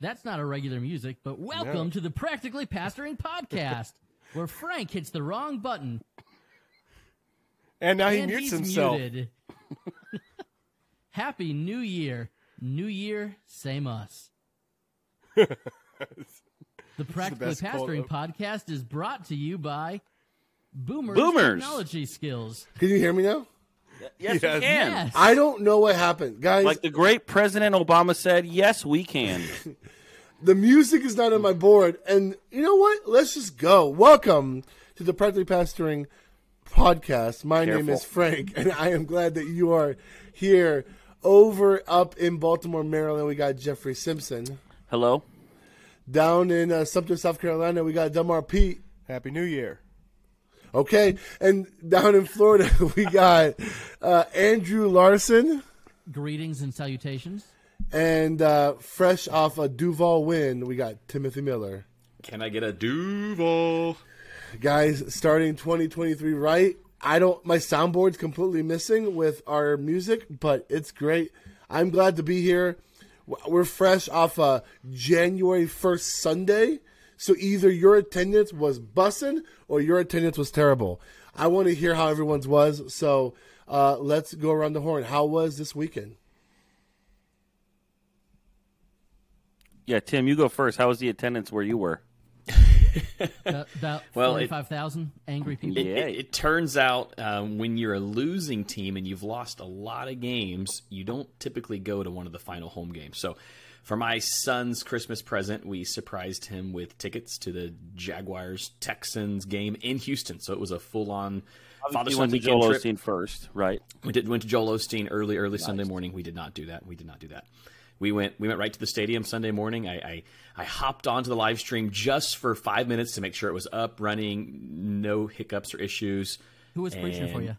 That's not a regular music, but welcome No. to the Practically Pastoring Podcast, where Frank hits the wrong button And now he and mutes he's himself. muted. Happy New Year. New Year, same us. the Practically best quote Pastoring Podcast is brought to you by Boomers, Boomers. Technology Skills. Can you hear me now? Yes, Yes. we can. Yes. I don't know what happened, guys. Like the great President Obama said, yes, we can. the music is not on my board, and you know what? Let's just go. Welcome to the Practically Pastoring Podcast. My name is Frank, and I am glad that you are here. Over up in Baltimore, Maryland, we got Jeffrey Simpson. Hello. Down in uh, Sumter, South Carolina, we got Delmar Pete. Happy New Year. Okay, and down in Florida, we got uh, Andrew Larson. Greetings and salutations. And uh, fresh off a Duval win, we got Timothy Miller. Can I get a Duval? Guys, starting 2023 right. I don't, my soundboard's completely missing with our music, but it's great. I'm glad to be here. We're fresh off a January 1st Sunday. So either your attendance was bussing or your attendance was terrible. I want to hear how everyone's was. So uh, let's go around the horn. How was this weekend? Yeah, Tim, you go first. How was the attendance where you were? About Well, it- 45,000 angry people. It, Yeah. it, it turns out um, when you're a losing team and you've lost a lot of games, you don't typically go to one of the final home games. So, for my son's Christmas present, we surprised him with tickets to the Jaguars Texans game in Houston. So it was a full on father son weekend Joel trip. Osteen first, right? We did went to Joel Osteen early, early Sunday morning. We did not do that. We did not do that. We went we went right to the stadium Sunday morning. I, I I hopped onto the live stream just for five minutes to make sure it was up, running, no hiccups or issues. Who was preaching for you?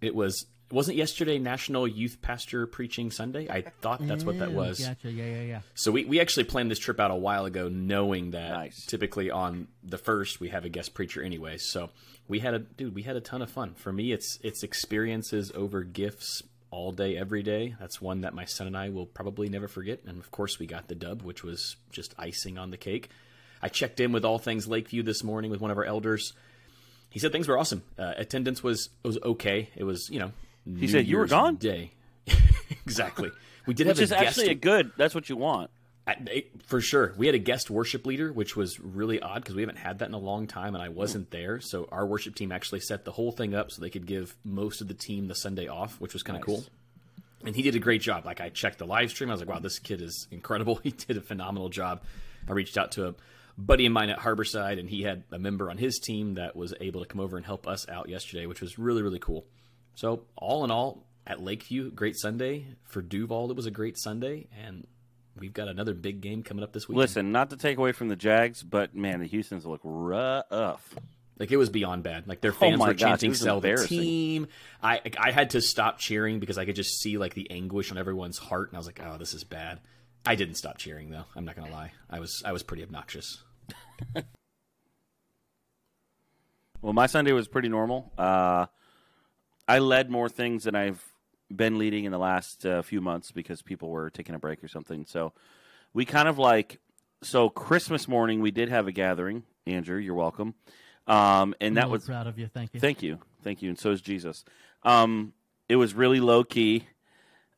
It was wasn't yesterday National Youth Pastor Preaching Sunday. I thought that's what that was. Gotcha. Yeah, yeah, yeah. So we, we actually planned this trip out a while ago, knowing that Nice. typically on the first we have a guest preacher anyway. So we had a dude, we had a ton of fun. For me, it's it's experiences over gifts all day, every day. That's one that my son and I will probably never forget. And of course, we got the dub, which was just icing on the cake. I checked in with all things Lakeview this morning with one of our elders. He said things were awesome. Uh, attendance was was okay. It was you know. He said, "You were gone?" Day. exactly. We did Which have is a guest actually a good. That's what you want. I- for sure. We had a guest worship leader, which was really odd because we haven't had that in a long time, and I wasn't there. So our worship team actually set the whole thing up so they could give most of the team the Sunday off, which was kind of cool. And he did a great job. Like I checked the live stream, I was like, "Wow, this kid is incredible." He did a phenomenal job. I reached out to a buddy of mine at Harborside, and he had a member on his team that was able to come over and help us out yesterday, which was really really cool. So all in all, at Lakeview, great Sunday for Duval. It was a great Sunday, and we've got another big game coming up this week. Listen, not to take away from the Jags, but man, the Houston's look rough. Like it was beyond bad. Like their fans Oh were gosh, chanting "Sell the team." I I had to stop cheering because I could just see like the anguish on everyone's heart, and I was like, "Oh, this is bad." I didn't stop cheering though. I'm not gonna lie. I was I was pretty obnoxious. Well, my Sunday was pretty normal. Uh, I led more things than I've been leading in the last uh, few months because people were taking a break or something. So we kind of like so Christmas morning we did have a gathering. Andrew, you're welcome. Um, and I'm that really was proud of you. Thank you. Thank you, thank you, and so is Jesus. Um, it was really low key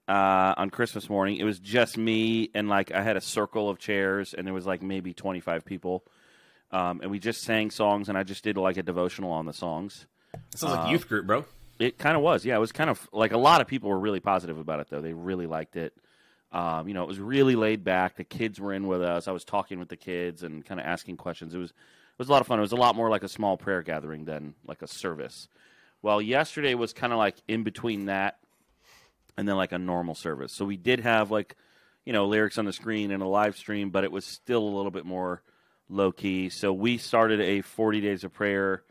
uh, on Christmas morning. It was just me and like I had a circle of chairs, and there was like maybe twenty five people, um, and we just sang songs, and I just did like a devotional on the songs. It sounds Uh, like youth group, bro. It kind of was, yeah. It was kind of like a lot of people were really positive about it, though. They really liked it. Um, you know, it was really laid back. The kids were in with us. I was talking with the kids and kind of asking questions. It was it was a lot of fun. It was a lot more like a small prayer gathering than like a service. Well, yesterday was kind of like in between that and then like a normal service. So we did have like you know lyrics on the screen and a live stream, but it was still a little bit more low key. So we started a 40 days of prayer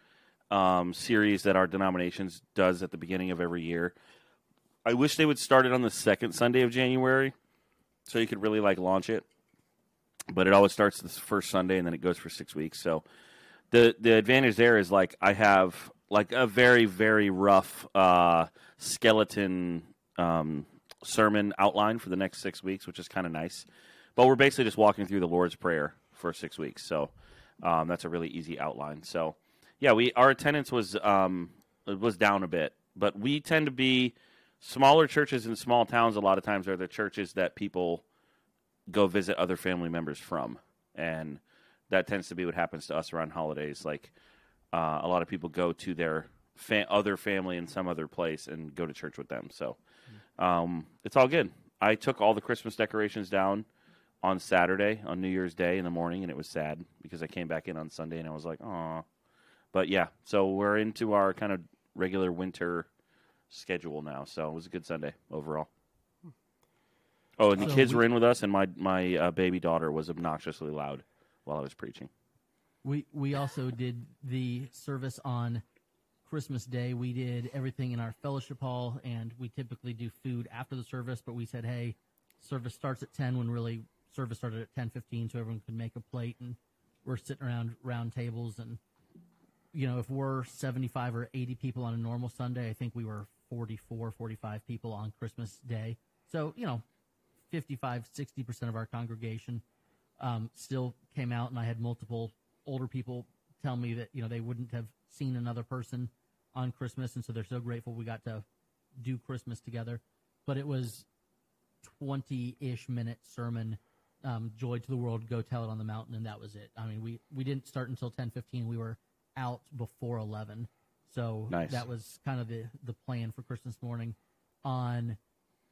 um, series that our denominations does at the beginning of every year. I wish they would start it on the second Sunday of January, so you could really like launch it. But it always starts this first Sunday and then it goes for six weeks. So the the advantage there is like I have like a very very rough uh, skeleton um, sermon outline for the next six weeks, which is kind of nice. but we're basically just walking through the Lord's Prayer for six weeks. So um, that's a really easy outline. So yeah, we our attendance was um, was down a bit, but we tend to be smaller churches in small towns. A lot of times are the churches that people go visit other family members from, and that tends to be what happens to us around holidays. Like uh, a lot of people go to their fa- other family in some other place and go to church with them. So um, it's all good. I took all the Christmas decorations down on Saturday on New Year's Day in the morning, and it was sad because I came back in on Sunday and I was like, "Aw." But yeah, so we're into our kind of regular winter schedule now. So it was a good Sunday overall. Oh, and the So kids we- were in with us, and my my uh, baby daughter was obnoxiously loud while I was preaching. We we also did the service on Christmas Day. We did everything in our fellowship hall, and we typically do food after the service. But we said, hey, service starts at ten. When really service started at ten fifteen, so everyone could make a plate, and we're sitting around round tables. And you know, if we're seventy five or eighty people on a normal Sunday, I think we were 44, 45 people on Christmas Day. So you know, 55, 60 percent of our congregation um, still came out, and I had multiple older people tell me that you know they wouldn't have seen another person on Christmas, and so they're so grateful we got to do Christmas together. But it was twenty-ish minute sermon, um, "Joy to the world, go tell it on the mountain," and that was it. I mean, we we didn't start until ten fifteen. We were out before eleven, so Nice. that was kind of the the plan for Christmas morning. On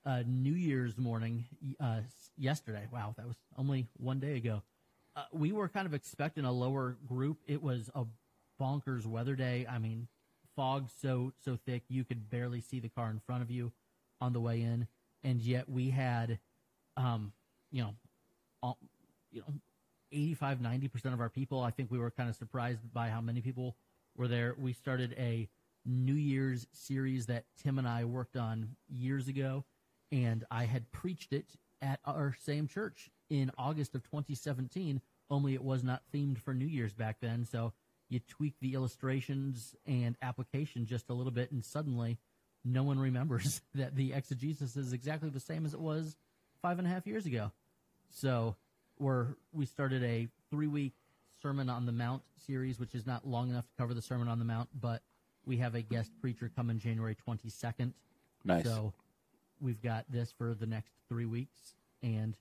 uh, New Year's morning, uh, yesterday. Wow, that was only one day ago. Uh, we were kind of expecting a lower group. It was a bonkers weather day. I mean, fog so so thick you could barely see the car in front of you on the way in, and yet we had, um, you know, all, you know, 85 90 percent of our people. I think we were kind of surprised by how many people were there. We started a New Year's series that Tim and I worked on years ago, and I had preached it at our same church in August of 2017. Only it was not themed for New Year's back then, so you tweak the illustrations and application just a little bit, and suddenly no one remembers that the exegesis is exactly the same as it was five and a half years ago. So we're we started a three week Sermon on the Mount series, which is not long enough to cover the Sermon on the Mount, but we have a guest preacher coming January twenty second. Nice. So we've got this for the next three weeks, and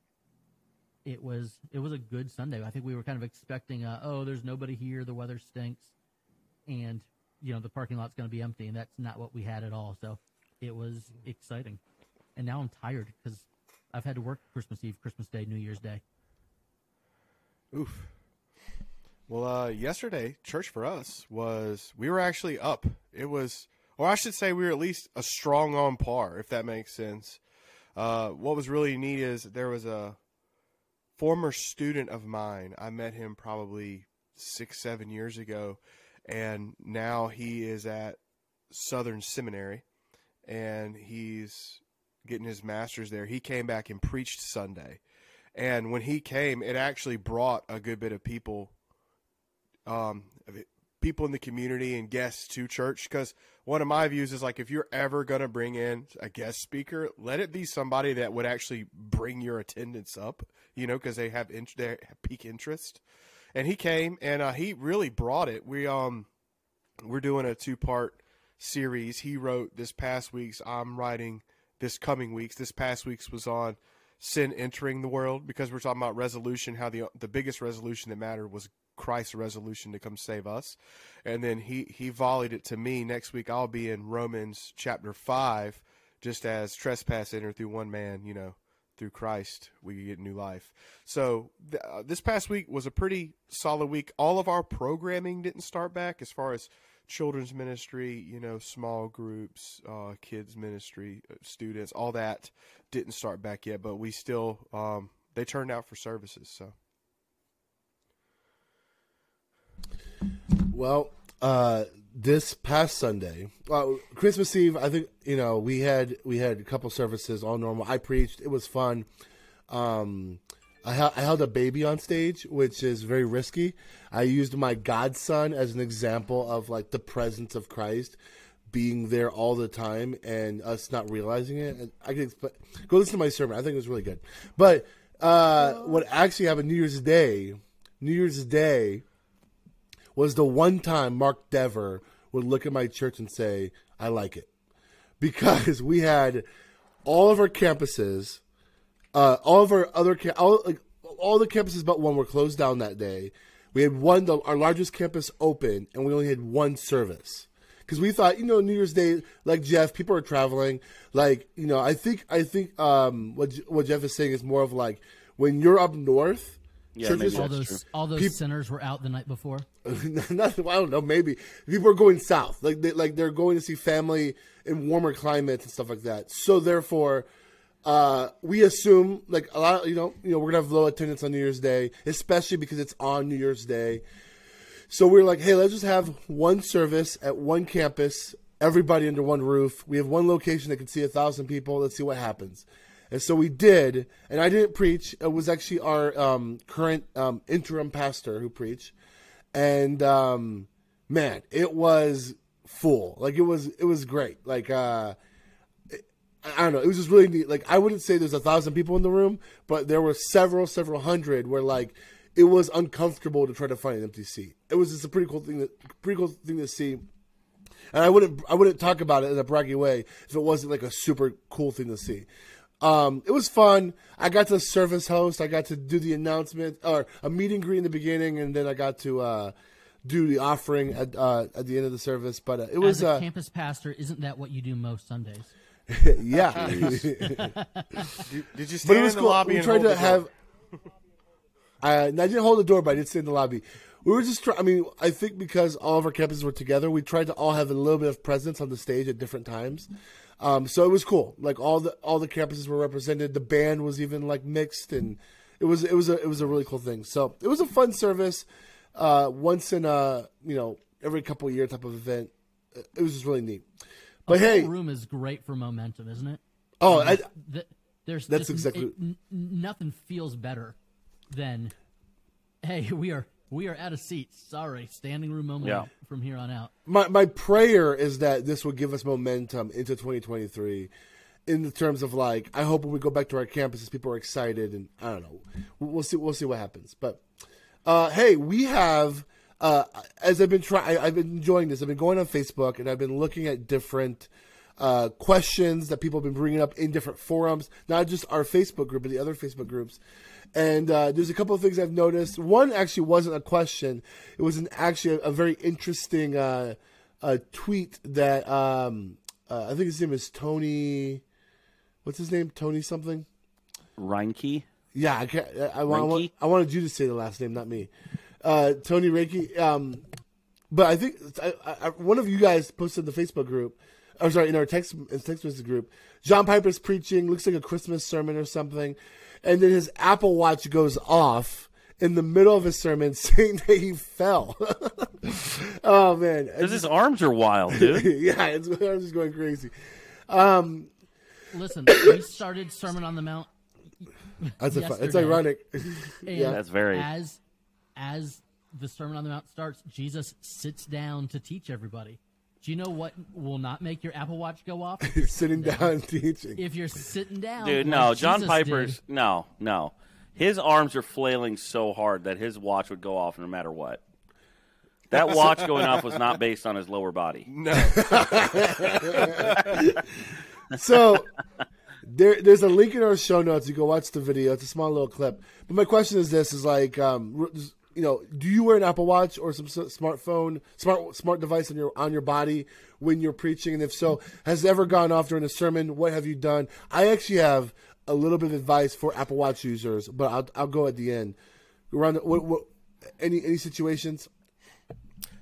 it was it was a good Sunday. I think we were kind of expecting, uh, oh, there's nobody here, the weather stinks, and you know the parking lot's going to be empty, and that's not what we had at all. So it was exciting, and now I'm tired because I've had to work Christmas Eve, Christmas Day, New Year's Day. Oof. Well, uh, yesterday, church for us was we were actually up. It was, or I should say, we were at least a strong on par, if that makes sense. Uh, what was really neat is there was a former student of mine. I met him probably six, seven years ago, and now he is at Southern Seminary, and he's getting his master's there. He came back and preached Sunday. And when he came, it actually brought a good bit of people, um, people in the community and guests to church. Because one of my views is like, if you're ever going to bring in a guest speaker, let it be somebody that would actually bring your attendance up, you know, because they have in- they have peak interest. And he came and uh, he really brought it. We um, we're doing a two part series. He wrote this past week's. I'm writing this coming week's. This past week's was on sin entering the world because we're talking about resolution. How the the biggest resolution that mattered was Christ's resolution to come save us, and then he he volleyed it to me. Next week I'll be in Romans chapter five, just as trespass entered through one man. You know. Through Christ, we get new life. So th- uh, this past week was a pretty solid week. All of our programming didn't start back as far as children's ministry, you know, small groups, uh, kids ministry, uh, students, all that didn't start back yet, but we still um, they turned out for services. So Well, uh, this past Sunday, Christmas Eve, I think you know we had we had a couple services all normal. I preached; it was fun. Um, I, hel- I held a baby on stage, which is very risky. I used my godson as an example of like the presence of Christ being there all the time and us not realizing it. And I could go listen to my sermon. I think it was really good. But uh, what actually happened New Year's Day, New Year's Day was the one time Mark Dever would look at my church and say, I like it. Because we had all of our campuses, uh, all of our other, ca- all, like, all the campuses but one were closed down that day. We had one, the, our largest campus open, and we only had one service. Because we thought, you know, New Year's Day, like Jeff, people are traveling. Like, you know, I think, I think, um, what what Jeff is saying is more of like when you're up north, Yeah, churches maybe all that's those true. all those Peop- sinners were out the night before. Nothing. I don't know. Maybe people are going south, like they, like they're going to see family in warmer climates and stuff like that. So therefore, uh, we assume like a lot. You know, you know, we're gonna have low attendance on New Year's Day, especially because it's on New Year's Day. So we are like, hey, let's just have one service at one campus, everybody under one roof. We have one location that can see a thousand people. Let's see what happens. And so we did, and I didn't preach. It was actually our um, current um, interim pastor who preached, and um, man, it was full. Like it was, it was great. Like uh, I don't know. It was just really neat. Like I wouldn't say there's a thousand people in the room, but there were several, several hundred where like it was uncomfortable to try to find an empty seat. It was just a pretty cool thing. That, pretty cool thing to see. And I wouldn't, I wouldn't talk about it in a braggy way if it wasn't like a super cool thing to see. Um, it was fun. I got to service host. I got to do the announcement or a meet and greet in the beginning, and then I got to uh, do the offering at uh, at the end of the service. But uh, it was As a uh, campus pastor, isn't that what you do most Sundays? yeah. Did, did you stand in the cool. lobby we tried to have. I, I didn't hold the door, but I did stay in the lobby. We were just trying. I mean, I think because all of our campuses were together, we tried to all have a little bit of presence on the stage at different times. Um, so it was cool. Like all the all the campuses were represented. The band was even like mixed, and it was it was a it was a really cool thing. So it was a fun service. Uh, once in a you know every couple year type of event. It was just really neat. But The hey, whole room is great for momentum, isn't it? oh, I, Th- there's That's just, exactly- it- n- n- nothing feels better than hey we are we are out of seats. Sorry standing room only Yeah. from here on out. My my prayer is that this will give us momentum into 2023 in the terms of like I hope when we go back to our campuses people are excited and I don't know. We'll we'll see we'll see what happens. But uh, hey we have uh, as I've been trying I've been enjoying this I've been going on Facebook and I've been looking at different uh, questions that people have been bringing up in different forums not just our Facebook group but the other Facebook groups and uh, there's a couple of things I've noticed. One actually wasn't a question; it was an actually a, a very interesting uh, uh, tweet that um, uh, I think his name is Tony. What's his name? Tony something. Reinke. Yeah, I can't. I, I, I, want, I wanted you to say the last name, not me. Uh, Tony Reiki. Um, but I think I, I, one of you guys posted in the Facebook group. I'm sorry, in our text text message group. John Piper's preaching looks like a Christmas sermon or something, and then his Apple Watch goes off in the middle of his sermon, saying that he fell. oh man, Because his arms are wild, dude. yeah, it's, I'm just going crazy. listen we started sermon on the mount That's a fun, it's ironic. and That's very- as as the sermon on the mount starts jesus sits down to teach everybody do you know what will not make your apple watch go off if you're Sitting down teaching. if you're sitting down Dude, like no. John Jesus Piper's did. no, no. His arms are flailing so hard that his watch would go off no matter what. That watch going off was not based on his lower body. No, so there, there's a link in our show notes. You go watch the video. It's a small little clip. But my question is this: is like, um, r- just, you know, do you wear an Apple Watch or some smartphone, smart smart device on your on your body when you're preaching? And if so, has it ever gone off during a sermon? What have you done? I actually have a little bit of advice for Apple Watch users, but I'll I'll go at the end. Around what, what any any situations?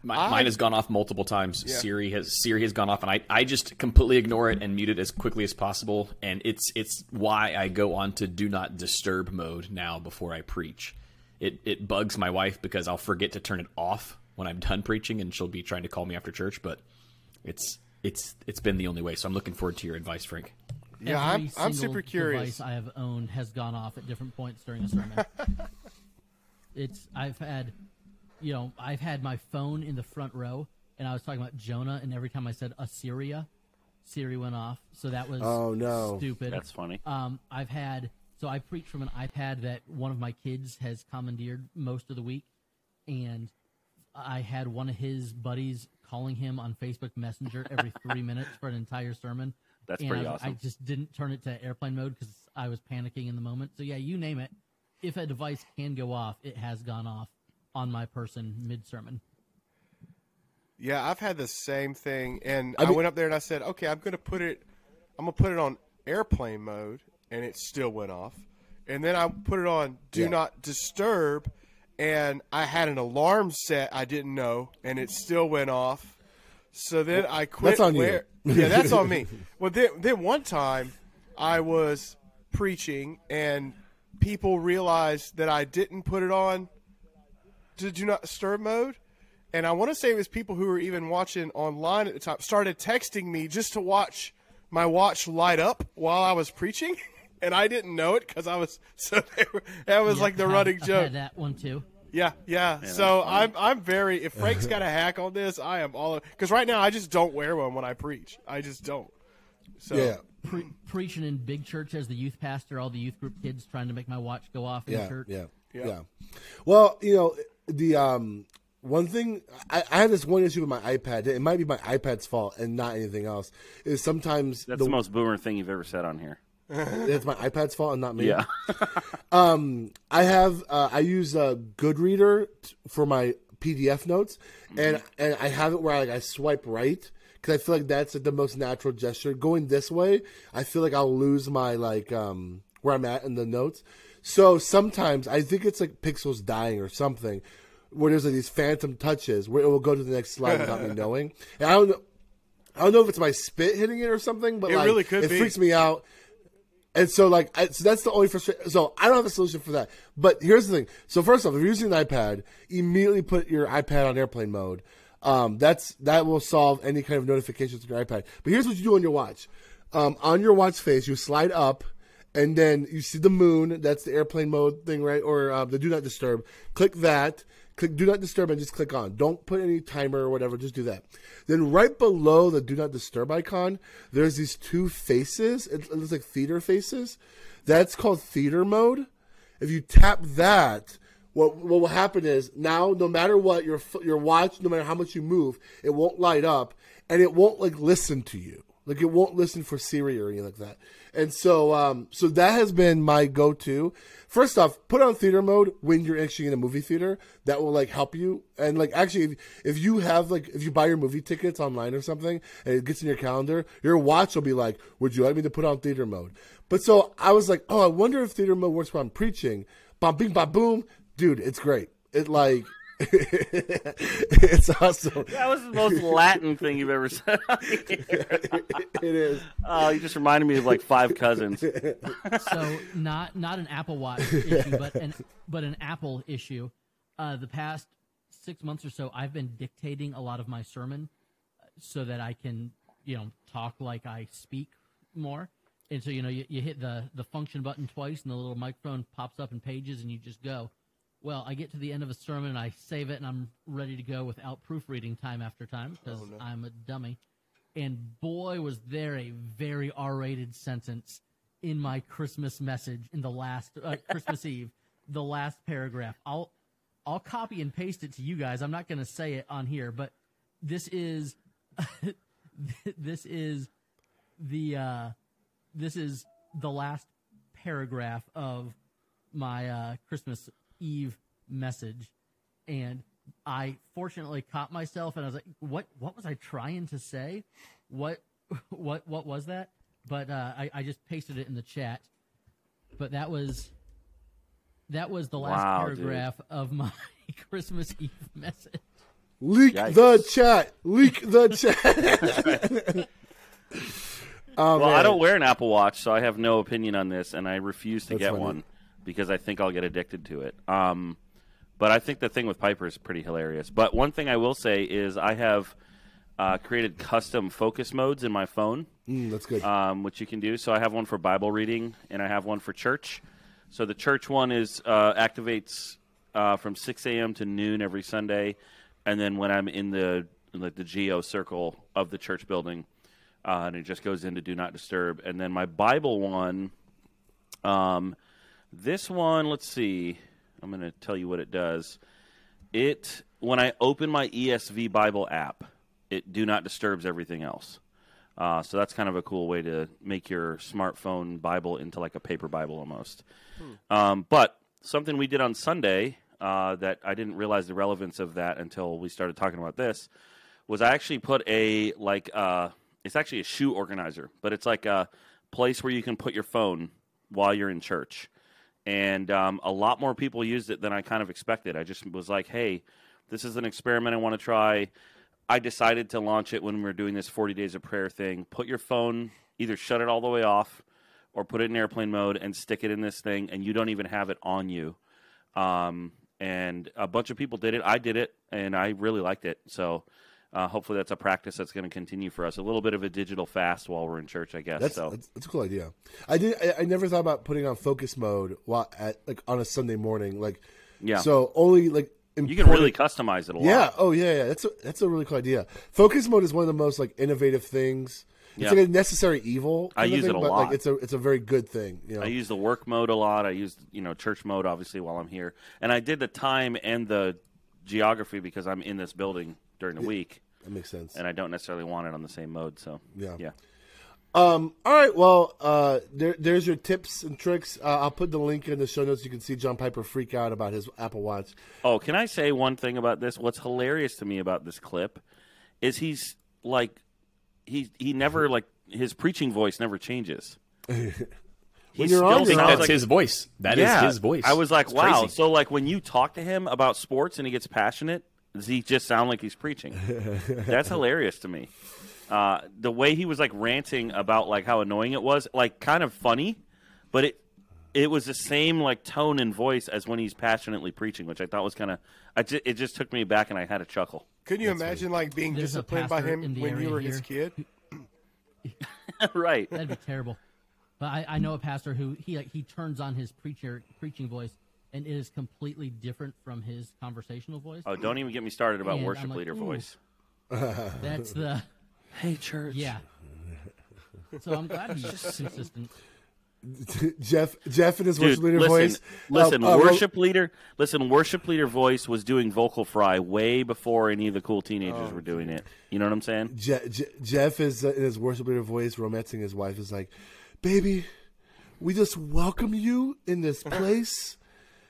Mi- I- Mine has gone off multiple times. Siri has Siri has gone off, and I, I just completely ignore it and mute it as quickly as possible. And it's it's why I go on to do not disturb mode now before I preach. It it bugs my wife because I'll forget to turn it off when I'm done preaching, and she'll be trying to call me after church. But it's it's it's been the only way. So I'm looking forward to your advice, Frank. yeah, Every I'm I'm super curious. Device I have owned has gone off at different points during a sermon. it's I've had, you know, I've had my phone in the front row, and I was talking about Jonah, and every time I said Assyria, Siri went off. So that was Oh, no. stupid. That's funny. Um, I've had So I preach from an iPad that one of my kids has commandeered most of the week, and I had one of his buddies calling him on Facebook Messenger every three minutes for an entire sermon. That's and pretty I, awesome. I just didn't turn it to airplane mode because I was panicking in the moment. So yeah, you name it. If a device can go off, it has gone off on my person mid sermon. Yeah, I've had the same thing, and I I, went up there and I said, "Okay, I'm going to put it, I'm going to put it on airplane mode," and it still went off. And then I put it on do Yeah. not disturb, and I had an alarm set I didn't know, and it still went off. So then I quit. that's on you. yeah, that's on me. Well, then, then one time I was preaching, and people realized that I didn't put it on to do not disturb mode. And I want to say it was people who were even watching online at the time started texting me just to watch my watch light up while I was preaching, and I didn't know it because I was so they were, that was Yeah, like the I've- running I've joke. had that one too. Yeah, yeah. so I'm I'm very if Frank's got a hack on this, I am all because right now I just don't wear one when I preach. I just don't. So Yeah. Pre- preaching in big church as the youth pastor, all the youth group kids trying to make my watch go off in yeah, church. yeah, Yeah. yeah, Well, you know, the um, one thing I, I have this one issue with my iPad. It might be my iPad's fault and not anything else. Is sometimes That's the, the most boomer thing you've ever said on here. it's my iPad's fault and not me. Yeah. I have uh, I use a Goodreader t- for my PDF notes, and and I have it where I, like I swipe right because I feel like that's like, the most natural gesture. Going this way, I feel like I'll lose my like um where I'm at in the notes. So sometimes I think it's like pixels dying or something, where there's like these phantom touches where it will go to the next slide without me knowing. And I don't know. I don't know if it's my spit hitting it or something, but It like, really could it be. freaks me out. And so, like, I, so that's the only frustration. So I don't have a solution for that. But here's the thing. So first off, if you're using an iPad, immediately put your iPad on airplane mode. Um, that's that will solve any kind of notifications on your iPad. But here's what you do on your watch. Um, on your watch face, you slide up, and then you see the moon. That's the airplane mode thing, right? Or um, the do not disturb. Click that. Click do not disturb and just click on. Don't put any timer or whatever. Just do that. Then right below the do not disturb icon, there's these two faces. It, looks like theater faces. That's called theater mode. If you tap that, what what will happen is now no matter what your your watch, no matter how much you move, it won't light up and it won't like listen to you. Like it won't listen for Siri or anything like that. And so um so that has been my go to. First off, put on theater mode when you're actually in a movie theater. That will like help you. And like actually if, if you have like if you buy your movie tickets online or something and it gets in your calendar, your watch will be like, Would you like me to put on theater mode? But so I was like, Oh, I wonder if theater mode works when I'm preaching. Bam bing bam boom. Dude, it's great. It like it's awesome. That was the most Latin thing you've ever said. on. It is. oh, you just reminded me of like five cousins. so not not an Apple Watch issue, but an but an Apple issue. Uh, the past six months or so, I've been dictating a lot of my sermon uh, so that I can you know talk like I speak more. And so you know you, you hit the the function button twice, and the little microphone pops up in pages, and you just go. Well, I get to the end of a sermon and I save it, and I'm ready to go without proofreading time after time because I'm a dummy. And boy, was there a very R-rated sentence in my Christmas message in the last uh, Christmas Eve, the last paragraph. I'll I'll copy and paste it to you guys. I'm not going to say it on here, but this is this is the uh, this is the last paragraph of my uh, Christmas Eve message, and I fortunately caught myself, and I was like, "What? What was I trying to say? What? What? What was that?" But uh, I, I just pasted it in the chat. But that was that was the last Wow, dude. paragraph of my Christmas Eve message. Leak Yikes. the chat. Leak the chat. oh, Well, man. I don't wear an Apple Watch, so I have no opinion on this, and I refuse to That's get funny. one because I think I'll get addicted to it. Um, but I think the thing with Piper is pretty hilarious. But one thing I will say is I have uh, created custom focus modes in my phone, Mm, that's good. um, which you can do. So I have one for Bible reading, and I have one for church. So the church one is uh, activates uh, from 6 a.m. to noon every Sunday, and then when I'm in the like the geo circle of the church building, uh, and it just goes into do not disturb. And then my Bible one um, This one, let's see. I'm going to tell you what it does. It when I open my ESV Bible app, it do not disturbs everything else. Uh, so that's kind of a cool way to make your smartphone Bible into like a paper Bible almost. Um, but something we did on Sunday uh, that I didn't realize the relevance of that until we started talking about this was I actually put a like uh, it's actually a shoe organizer, but it's like a place where you can put your phone while you're in church. And um, a lot more people used it than I kind of expected. I just was like, hey, this is an experiment I want to try. I decided to launch it when we were doing this 40 days of prayer thing. Put your phone, either shut it all the way off or put it in airplane mode and stick it in this thing, and you don't even have it on you. Um, and a bunch of people did it. I did it, and I really liked it. So uh, hopefully that's a practice that's going to continue for us. A little bit of a digital fast while we're in church, I guess. That's, so that's that's a cool idea. I did. I, I never thought about putting on focus mode while at like on a Sunday morning. Like, Yeah. So only like you can really customize it a lot. Yeah. Oh yeah. Yeah. That's a that's a really cool idea. Focus mode is one of the most like innovative things. It's Yeah. like a necessary evil. I use thing, it a but, lot. Like it's a it's a very good thing. You know. I use the work mode a lot. I use you know church mode obviously while I'm here, and I did the time and the geography because I'm in this building during the week, that makes sense. and I don't necessarily want it on the same mode. So Yeah. yeah. Um. All right. Well, uh, there, there's your tips and tricks. Uh, I'll put the link in the show notes. You can see John Piper freak out about his Apple Watch. Oh, can I say one thing about this? What's hilarious to me about this clip is he's like he he never like his preaching voice never changes. He you're on, still you're think that's like his voice. That is yeah, his voice. I was like, It's wow. crazy. So like when you talk to him about sports and he gets passionate, does he just sound like he's preaching? That's hilarious to me. Uh, the way he was like ranting about like how annoying it was, like kind of funny, but it it was the same like tone and voice as when he's passionately preaching, which I thought was kind of. I ju- it just took me back and I had a chuckle. Couldn't you imagine like being There's a disciplined by him when you area were his kid? right. That'd be terrible. But I, I know a pastor who he like he turns on his preacher preaching voice, and it is completely different from his conversational voice. Oh, don't even get me started about And worship like, leader voice. That's the Hey, church. yeah. So I'm glad he's just consistent. Jeff Jeff and his Dude, worship leader listen, voice. listen. Uh, uh, worship leader, listen. Worship leader voice was doing vocal fry way before any of the cool teenagers Oh, were doing it. You know what I'm saying? Je- Je- Jeff is uh, in his worship leader voice, romancing his wife. Is like, baby, we just welcome you in this place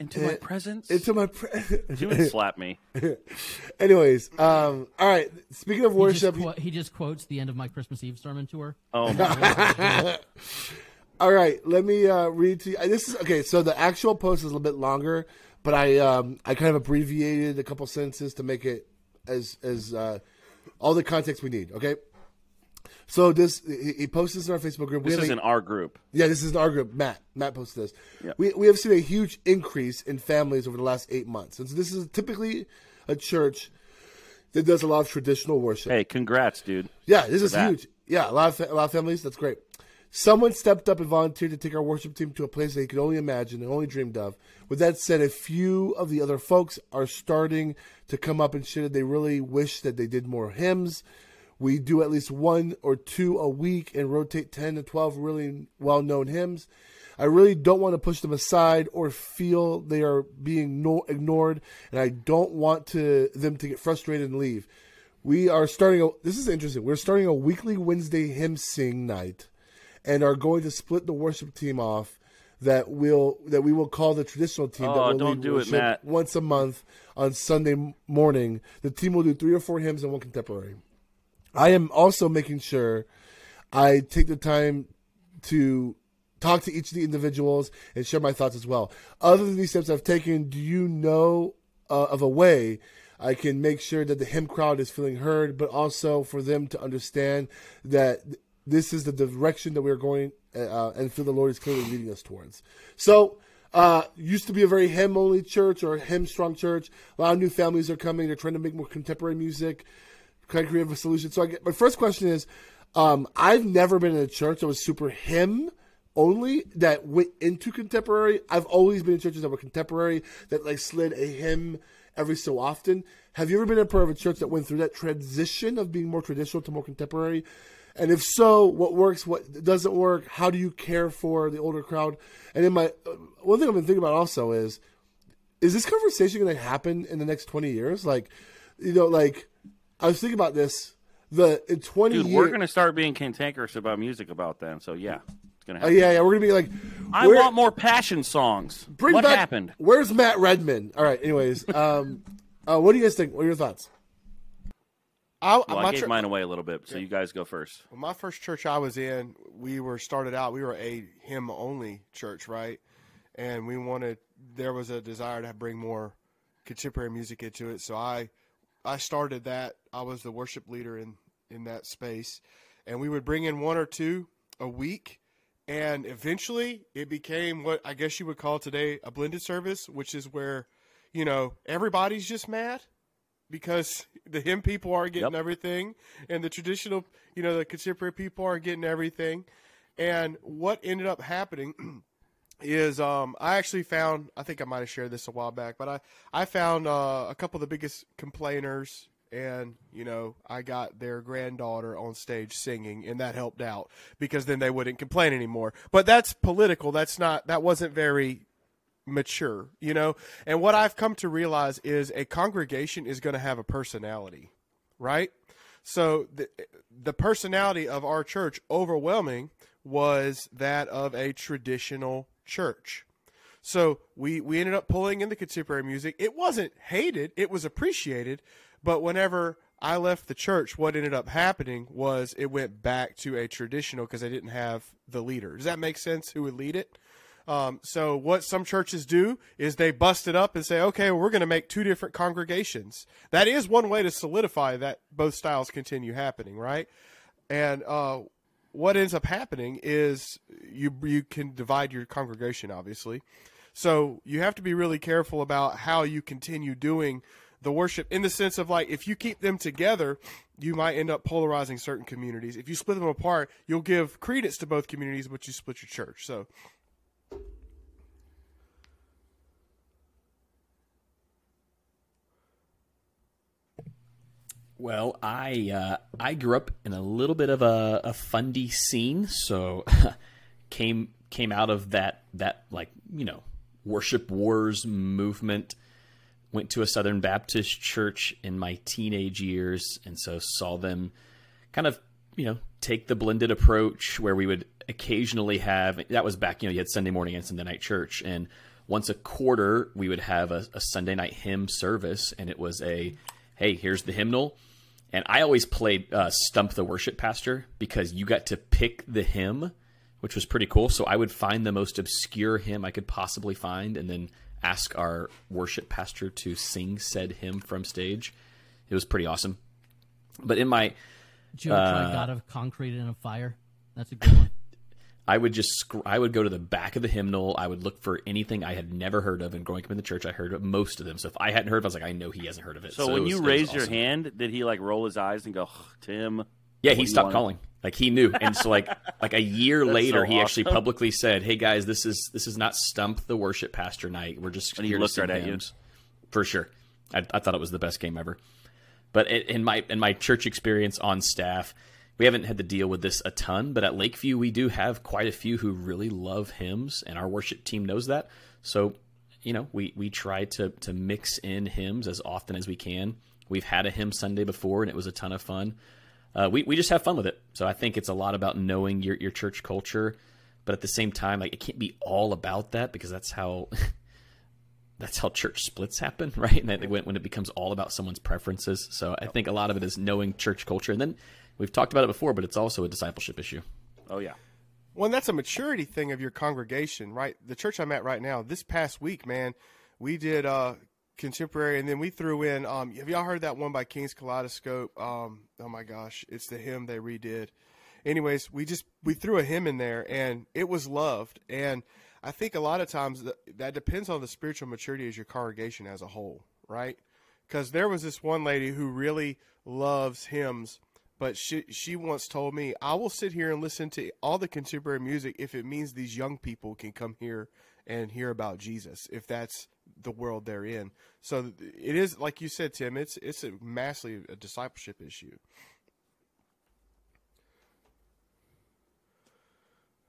Into my presence. into my. Pre- he would slap me. Anyways, um, all right. Speaking of He just, worship, he just quotes the end of my Christmas Eve sermon tour. Oh my All right, let me uh, read to you. This is okay. So the actual post is a little bit longer, but I um, I kind of abbreviated a couple sentences to make it as as uh, all the context we need. Okay. So this he, posted this in our Facebook group. This is a- in our group. yeah, this is in our group. Matt Matt posted this. Yeah. We we have seen a huge increase in families over the last eight months, and so this is typically a church that does a lot of traditional worship. Hey, congrats, dude. Yeah, this is that. huge. Yeah, a lot of a lot of families. That's great. Someone stepped up and volunteered to take our worship team to a place they could only imagine and only dreamed of. With that said, a few of the other folks are starting to come up and share that they really wish that they did more hymns. We do at least one or two a week and rotate 10 to 12 really well known hymns. I really don't want to push them aside or feel they are being no- ignored, and I don't want to them to get frustrated and leave. We are starting a this is interesting. We're starting a weekly Wednesday hymn sing night and are going to split the worship team off that will that we will call the traditional team that Oh, will don't lead do it, Matt. once a month on Sunday morning. The team will do three or four hymns and one contemporary. I am also making sure I take the time to talk to each of the individuals and share my thoughts as well. Other than these steps I've taken, do you know uh, of a way I can make sure that the hymn crowd is feeling heard, but also for them to understand that this is the direction that we're going uh, and feel the Lord is clearly leading us towards. So, uh, used to be a very hymn only church or hymn strong church. A lot of new families are coming. They're trying to make more contemporary music kind I create a solution. So I get, my first question is, um, I've never been in a church that was super hymn only that went into contemporary. I've always been in churches that were contemporary that like slid a hymn every so often. Have you ever been a part of a church that went through that transition of being more traditional to more contemporary? And if so, what works, what doesn't work? How do you care for the older crowd? And then my uh, one thing I've been thinking about also is, is this conversation going to happen in the next twenty years? Like, you know, like I was thinking about this. The in twenty Dude, years, we're gonna start being cantankerous about music about then. So yeah, it's gonna Oh happen. yeah, yeah, we're gonna be like, I where- want more passion songs. bring what back- happened? Where's Matt Redman? All right. Anyways, um, uh, what do you guys think? What are your thoughts? I, Well, my I gave chur- mine away a little bit, so you guys go first. Well, my first church I was in, we were started out. We were a hymn only church, right? And we wanted. There was a desire to bring more contemporary music into it. So I, I started that. I was the worship leader in in that space, and we would bring in one or two a week. And eventually, it became what I guess you would call today a blended service, which is where, you know, everybody's just mad because the hymn people are getting Yep. everything and the traditional you know the contemporary people are getting everything and what ended up happening is um, i actually found i think i might have shared this a while back but i, I found uh, a couple of the biggest complainers and you know i got their granddaughter on stage singing and that helped out because then they wouldn't complain anymore but that's political that's not that wasn't very mature, you know? And what I've come to realize is a congregation is going to have a personality, right? So the the personality of our church overwhelming was that of a traditional church. So we we ended up pulling in the contemporary music. It wasn't hated, it was appreciated, but whenever I left the church, what ended up happening was it went back to a traditional because I didn't have the leader. Does that make sense? Who would lead it? Um, so what some churches do is they bust it up and say, okay, well, we're going to make two different congregations. That is one way to solidify that both styles continue happening, right? And uh, what ends up happening is you you can divide your congregation, obviously. So you have to be really careful about how you continue doing the worship in the sense of like if you keep them together, you might end up polarizing certain communities. If you split them apart, you'll give credence to both communities, but you split your church. So Well, I uh, I grew up in a little bit of a, a fundy scene, so came came out of that that like you know worship wars movement. Went to a Southern Baptist church in my teenage years, and so saw them kind of you know take the blended approach where we would occasionally have that was back you know you had Sunday morning and Sunday night church, and once a quarter we would have a, a Sunday night hymn service, and it was a hey here's the hymnal and I always played uh, Stump the Worship Pastor because you got to pick the hymn, which was pretty cool. So I would find the most obscure hymn I could possibly find and then ask our worship pastor to sing said hymn from stage. It was pretty awesome. But in my, Did you ever Uh, try God of Concrete and a Fire? That's a good one. I would just sc- I would go to the back of the hymnal. I would look for anything I had never heard of. And growing up in the church, I heard of most of them. So if I hadn't heard, of it, I was like, I know he hasn't heard of it. So, it when was- you it was raised your hand, did he like roll his eyes and go, "Tim"? Yeah, he stopped calling. Like he knew, and so like like a year That's later, so he actually publicly said, "Hey guys, this is this is not stump the worship pastor night. We're just And he here to looked sing right at you. hymns." for sure. I, I thought it was the best game ever. But in my in my church experience on staff, we haven't had to deal with this a ton. But at Lakeview, we do have quite a few who really love hymns, and our worship team knows that. So you know, we we try to to mix in hymns as often as we can. We've had a hymn Sunday before, and it was a ton of fun. Uh, we we just have fun with it. So I think it's a lot about knowing your your church culture, but at the same time, like it can't be all about that because that's how that's how church splits happen, right? And when when it becomes all about someone's preferences. So I think a lot of it is knowing church culture, and then we've talked about it before, but it's also a discipleship issue. Oh yeah. Well, and that's a maturity thing of your congregation, right? The church I'm at right now, this past week, man, we did uh, contemporary, and then we threw in. Um, have y'all heard that one by King's Kaleidoscope? Um, oh my gosh, it's the hymn they redid. Anyways, we just we threw a hymn in there, and it was loved. And I think a lot of times that, that depends on the spiritual maturity of your congregation as a whole, right? Because there was this one lady who really loves hymns but she she once told me I will sit here and listen to all the contemporary music if it means these young people can come here and hear about Jesus if that's the world they're in. So it is like you said, Tim. It's it's a massively a discipleship issue.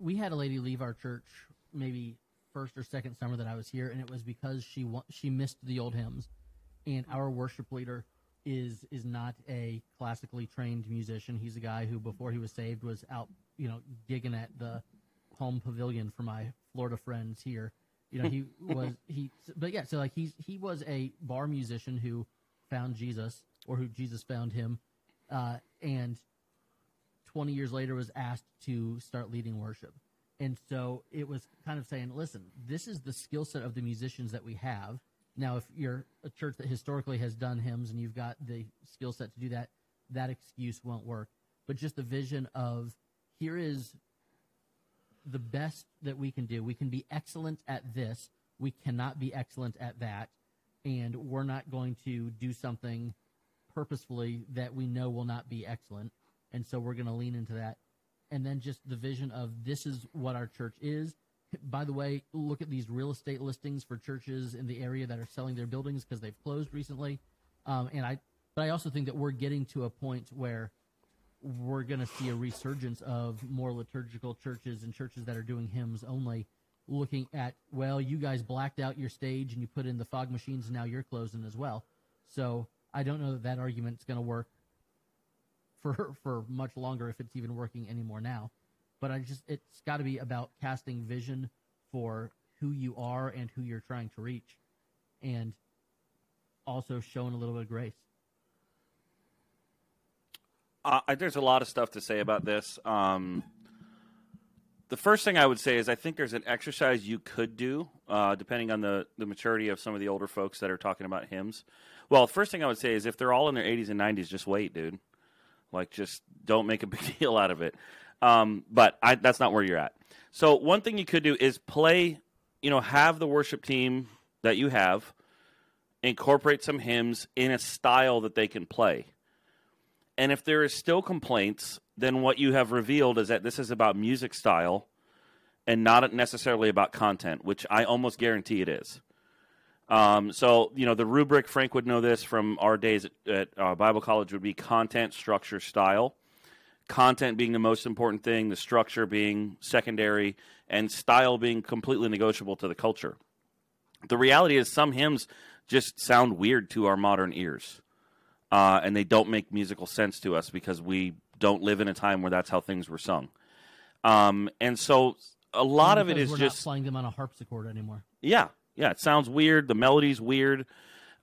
we had a lady leave our church maybe first or second summer that I was here, and it was because she she missed the old hymns, and our worship leader is is not a classically trained musician. He's a guy who before he was saved was out you know gigging at the home pavilion for my Florida friends here. You know he was he but yeah so like he's he was a bar musician who found Jesus or who Jesus found him, uh, and 20 years later was asked to start leading worship. And so it was kind of saying, listen, this is the skill set of the musicians that we have. Now, if you're a church that historically has done hymns and you've got the skill set to do that, that excuse won't work. But just the vision of here is the best that we can do. We can be excellent at this. We cannot be excellent at that. And we're not going to do something purposefully that we know will not be excellent and so we're going to lean into that. And then just the vision of this is what our church is. By the way, look at these real estate listings for churches in the area that are selling their buildings because they've closed recently. Um, and I, but I also think that we're getting to a point where we're going to see a resurgence of more liturgical churches and churches that are doing hymns only. Looking at well, you guys blacked out your stage and you put in the fog machines, and now you're closing as well. So I don't know that that argument's going to work for for much longer if it's even working anymore now. But I just it's got to be about casting vision for who you are and who you're trying to reach, and also showing a little bit of grace. Uh, there's a lot of stuff to say about this. Um, the first thing I would say is I think there's an exercise you could do, uh, depending on the, the maturity of some of the older folks that are talking about hymns. Well, first thing I would say is if they're all in their 80s and 90s, just wait, dude. Like, just don't make a big deal out of it. Um, but I, that's not where you're at. So one thing you could do is play, you know, have the worship team that you have incorporate some hymns in a style that they can play. And if there is still complaints, then what you have revealed is that this is about music style and not necessarily about content, which I almost guarantee it is. Um, so, you know, the rubric, Frank would know this from our days at, at uh, Bible college, would be content, structure, style. Content being the most important thing, the structure being secondary, and style being completely negotiable to the culture. The reality is, some hymns just sound weird to our modern ears, uh, and they don't make musical sense to us because we don't live in a time where that's how things were sung. Um, and so, a lot of it is we're just not playing them on a harpsichord anymore. yeah, yeah, it sounds weird. The melody's weird.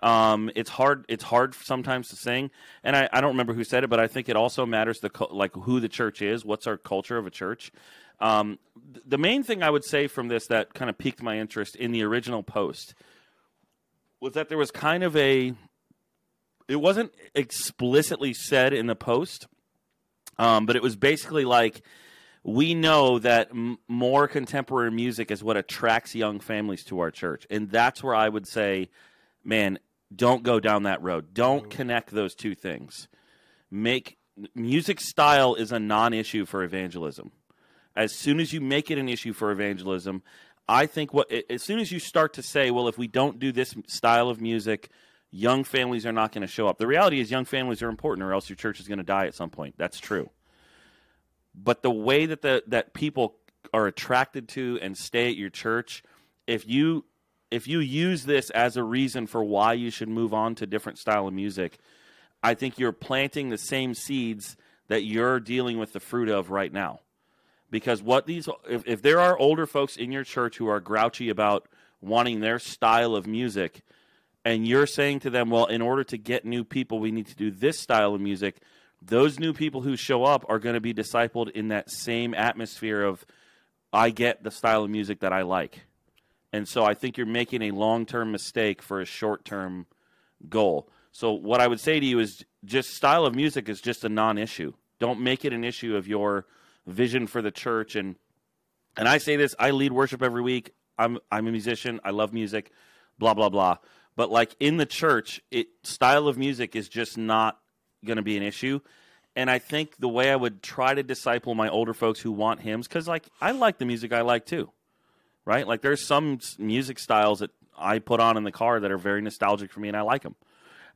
Um, it's hard. It's hard sometimes to sing, and I, I don't remember who said it, but I think it also matters the like who the church is. What's our culture of a church? Um, th- the main thing I would say from this that kind of piqued my interest in the original post was that there was kind of a. It wasn't explicitly said in the post, um, but it was basically like we know that m- more contemporary music is what attracts young families to our church. And that's where I would say, man, don't go down that road. Don't mm. connect those two things. Make music style is a non issue for evangelism. As soon as you make it an issue for evangelism, I think what as soon as you start to say, well, if we don't do this style of music, young families are not going to show up. The reality is young families are important or else your church is going to die at some point. That's true but the way that the that people are attracted to and stay at your church if you if you use this as a reason for why you should move on to different style of music i think you're planting the same seeds that you're dealing with the fruit of right now because what these if, if there are older folks in your church who are grouchy about wanting their style of music and you're saying to them well in order to get new people we need to do this style of music those new people who show up are going to be discipled in that same atmosphere of I get the style of music that I like. And so I think you're making a long-term mistake for a short-term goal. So what I would say to you is just style of music is just a non-issue. Don't make it an issue of your vision for the church and and I say this, I lead worship every week. I'm I'm a musician. I love music, blah blah blah. But like in the church, it style of music is just not going to be an issue. And I think the way I would try to disciple my older folks who want hymns, because like I like the music I like too, right? Like there's some music styles that I put on in the car that are very nostalgic for me, and I like them.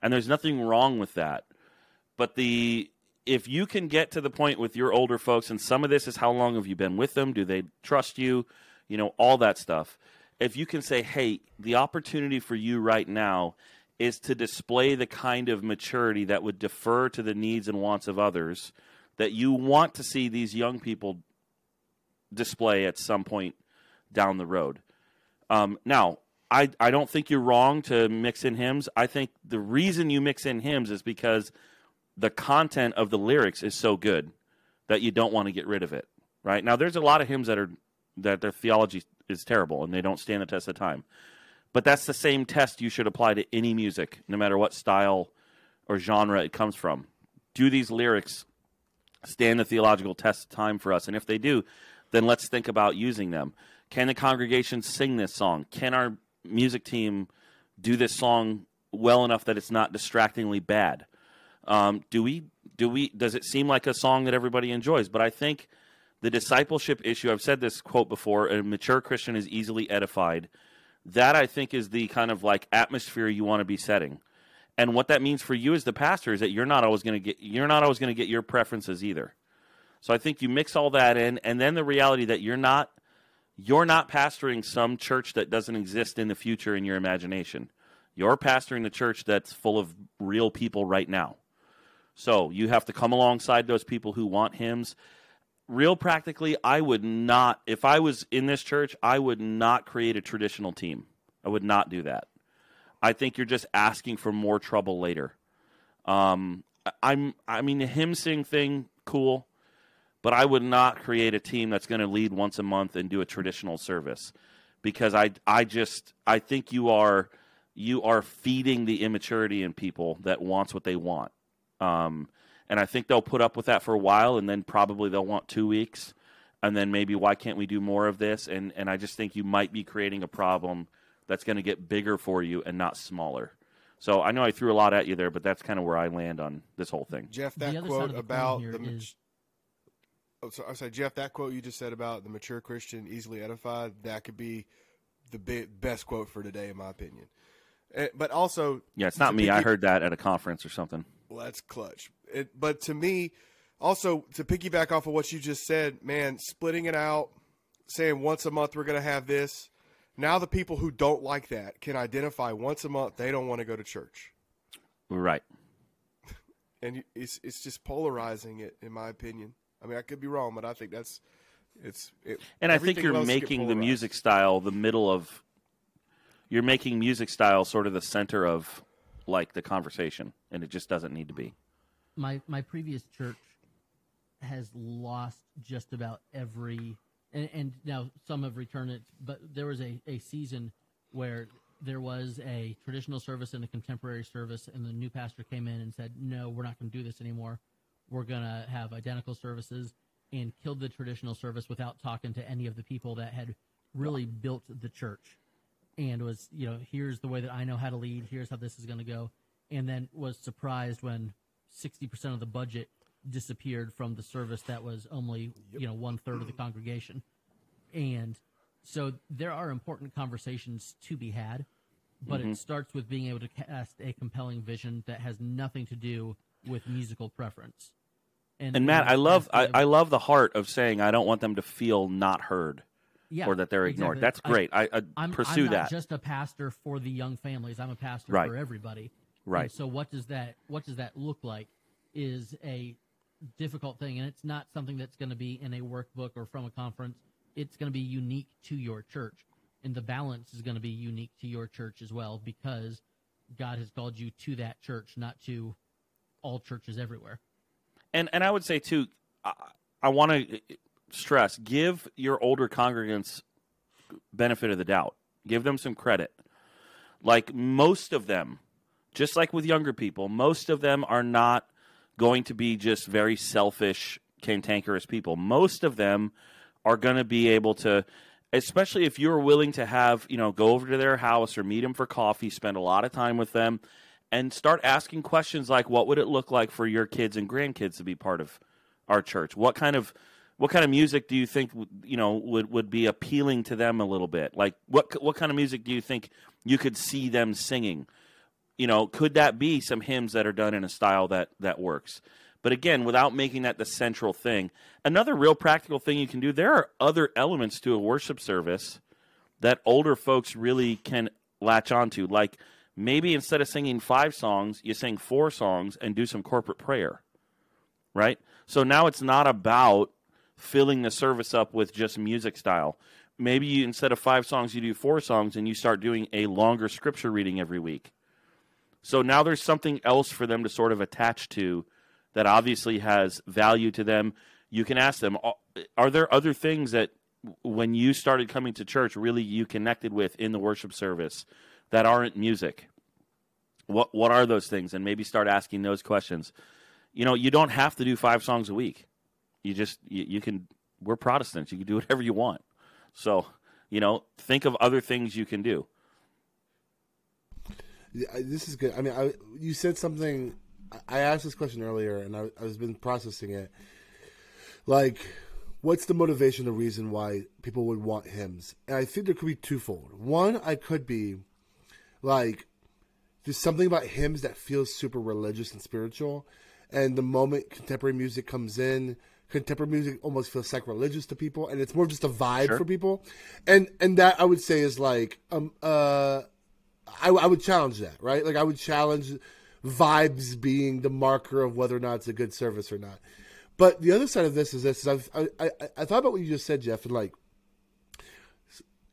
And there's nothing wrong with that. But the if you can get to the point with your older folks, and some of this is how long have you been with them? Do they trust you? You know, all that stuff. If you can say, hey, the opportunity for you right now is to display the kind of maturity that would defer to the needs and wants of others that you want to see these young people display at some point down the road. Um, now, I, I don't think you're wrong to mix in hymns. I think the reason you mix in hymns is because the content of the lyrics is so good that you don't want to get rid of it. Right now, there's a lot of hymns that are that their theology is terrible and they don't stand the test of time. But that's the same test you should apply to any music, no matter what style or genre it comes from. Do these lyrics stand the theological test of time for us? And if they do, then let's think about using them. Can the congregation sing this song? Can our music team do this song well enough that it's not distractingly bad? Um, do we do we does it seem like a song that everybody enjoys? But I think the discipleship issue. I've said this quote before: a mature Christian is easily edified. That I think is the kind of like atmosphere you want to be setting. And what that means for you as the pastor is that you're not always going to get you're not always going to get your preferences either. So I think you mix all that in, and then the reality that you're not you're not pastoring some church that doesn't exist in the future in your imagination. You're pastoring the church that's full of real people right now. So you have to come alongside those people who want hymns. Real practically, I would not, if I was in this church, I would not create a traditional team. I would not do that. I think you're just asking for more trouble later. Um, I'm, I mean, the hymn sing thing, cool, but I would not create a team that's going to lead once a month and do a traditional service because I, I just, I think you are, you are feeding the immaturity in people that wants what they want. Um, and I think they'll put up with that for a while, and then probably they'll want two weeks, and then maybe why can't we do more of this? And and I just think you might be creating a problem that's going to get bigger for you and not smaller. So I know I threw a lot at you there, but that's kind of where I land on this whole thing. Jeff, that quote of the about the. is- Oh, so I said, Jeff, that quote you just said about the mature Christian easily edified, that could be the best quote for today, in my opinion. Eh, but also, Yeah, it's not me. I heard that at a conference or something. Well, that's clutch. It, but to me, also to piggyback off of what you just said, man, splitting it out, saying once a month we're going to have this. Now the people who don't like that can identify once a month they don't want to go to church, Right. and it's it's just polarizing it, in my opinion. I mean, I could be wrong, but I think that's it's. It, And I think you're making the music style the middle of. You're making music style sort of the center of, like the conversation, and it just doesn't need to be. my my previous church has lost just about every and, and now some have returned it but there was a, a season where there was a traditional service and a contemporary service and the new pastor came in and said no we're not going to do this anymore we're going to have identical services and killed the traditional service without talking to any of the people that had really built the church and was you know here's the way that I know how to lead here's how this is going to go and then was surprised when 60% of the budget disappeared from the service that was only you know one third of the congregation. And so there are important conversations to be had but Mm-hmm. it starts with being able to cast a compelling vision that has nothing to do with musical preference And Matt, I love I, I love the heart of saying I don't want them to feel not heard yeah, or that they're ignored. exactly. That's great. I, I I'm, pursue I'm not that. just a pastor for the young families. I'm a pastor Right. for everybody. Right. And so what does that what does that look like? Is a difficult thing, and it's not something that's going to be in a workbook or from a conference. It's going to be unique to your church, and the balance is going to be unique to your church as well because God has called you to that church, not to all churches everywhere. And and I would say too, I, I want to stress: give your older congregants benefit of the doubt. Give them some credit. Like most of them, just like with younger people, most of them are not going to be just very selfish, cantankerous people. Most of them are going to be able to, especially if you're willing to have, you know, go over to their house or meet them for coffee, spend a lot of time with them, and start asking questions like, what would it look like for your kids and grandkids to be part of our church? What kind of what kind of music do you think you know would would be appealing to them a little bit? Like what what kind of music do you think you could see them singing? You know, could that be some hymns that are done in a style that that works? But again, without making that the central thing. Another real practical thing you can do, there are other elements to a worship service that older folks really can latch onto. Like maybe instead of singing five songs, you sing four songs and do some corporate prayer. Right? So now it's not about filling the service up with just music style. Maybe you, instead of five songs, you do four songs and you start doing a longer scripture reading every week. So now there's something else for them to sort of attach to that obviously has value to them. You can ask them, are there other things that when you started coming to church really you connected with in the worship service that aren't music? What what are those things? And maybe start asking those questions. You know, you don't have to do five songs a week. You just you, you can. We're Protestants. You can do whatever you want. So you know, think of other things you can do. This is good. I mean, I, you said something. I asked this question earlier, and I, I been processing it. Like, what's the motivation, the reason why people would want hymns? And I think there could be twofold. One, I could be like, there's something about hymns that feels super religious and spiritual, and the moment contemporary music comes in, contemporary music almost feels sacrilegious to people, and it's more just a vibe sure. for people. And and that I would say is like um uh, I, I would challenge that right. Like I would challenge vibes being the marker of whether or not it's a good service or not. But the other side of this is this: is I've, I, I I thought about what you just said, Jeff, and like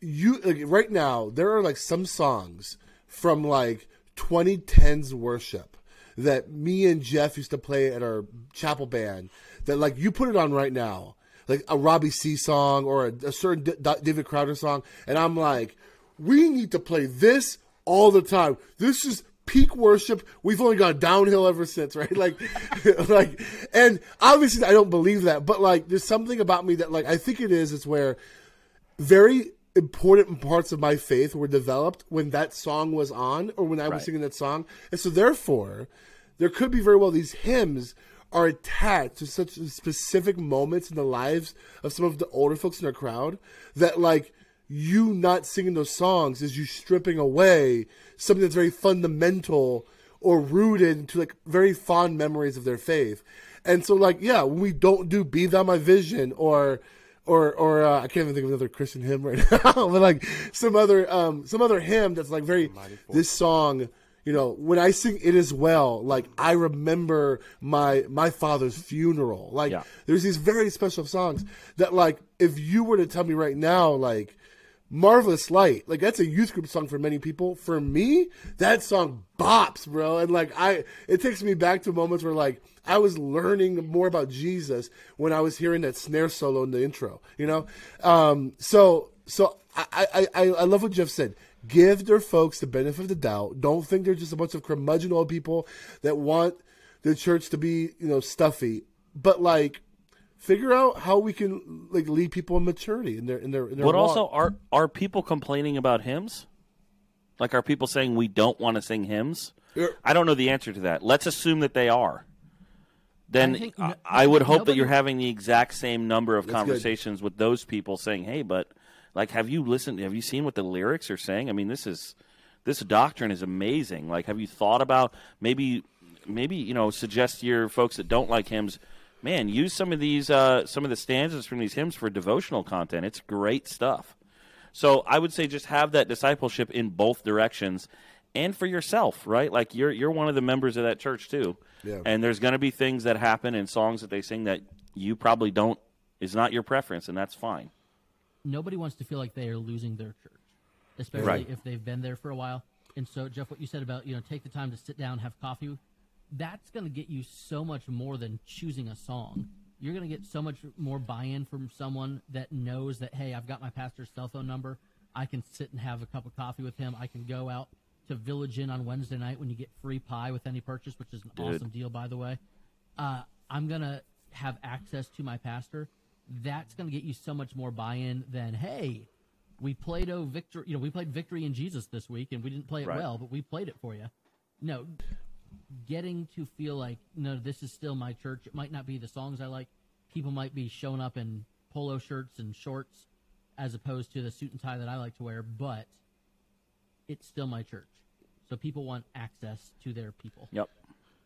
you like, right now there are like some songs from like 2010s worship that me and Jeff used to play at our chapel band that like you put it on right now, like a Robbie Seay song or a, a certain D- D- David Crowder song, and I'm like, we need to play this all the time. This is peak worship. We've only gone downhill ever since, right? Like, like, and obviously I don't believe that, but like, there's something about me that like I think it is. It's where very important parts of my faith were developed when that song was on or when I was singing that song, and so therefore, there could be very well these hymns are attached to such specific moments in the lives of some of the older folks in our crowd that like you not singing those songs is you stripping away something that's very fundamental or rooted into like very fond memories of their faith. And so like yeah, when we don't do "Be Thou My Vision" or or or uh, I can't even think of another Christian hymn right now, but like some other um some other hymn that's like very this song you know when i sing it as well like i remember my my father's funeral. Like yeah. there's these very special songs that like if you were to tell me right now like marvelous light like that's a youth group song for many people. For me that song bops bro. And like i it takes me back to moments where like i was learning more about jesus when i was hearing that snare solo in the intro you know um so so i i i, I love what jeff said Give their folks the benefit of the doubt. Don't think they're just a bunch of curmudgeon old people that want the church to be, you know, stuffy. But like, figure out how we can like lead people in maturity in their in their. In their but walk. also, are are people complaining about hymns? Like, are people saying we don't want to sing hymns? I don't know the answer to that. Let's assume that they are. Then I, think, I, I would hope nobody, that you're having the exact same number of conversations good. with those people saying, "Hey, but like, have you listened? Have you seen what the lyrics are saying? I mean, this is this doctrine is amazing. Like, have you thought about maybe maybe you know suggest to your folks that don't like hymns? Man, use some of these uh, some of the stanzas from these hymns for devotional content. It's great stuff. So I would say just have that discipleship in both directions, and for yourself, right? Like you're you're one of the members of that church too, yeah. and there's going to be things that happen and songs that they sing that you probably don't is not your preference, and that's fine nobody wants to feel like they are losing their church, especially right. if they've been there for a while. And so, Jeff, what you said about you know take the time to sit down, have coffee, that's going to get you so much more than choosing a song. You're going to get so much more buy-in from someone that knows that hey, I've got my pastor's cell phone number. I can sit and have a cup of coffee with him. I can go out to Village Inn on Wednesday night when you get free pie with any purchase, which is an Dude. awesome deal, by the way. Uh, I'm gonna have access to my pastor that's going to get you so much more buy-in than hey we played oh victory you know we played victory in jesus this week and we didn't play it right. well but we played it for you no getting to feel like no this is still my church it might not be the songs i like people might be showing up in polo shirts and shorts as opposed to the suit and tie that I like to wear, but it's still my church. So people want access to their people. Yep.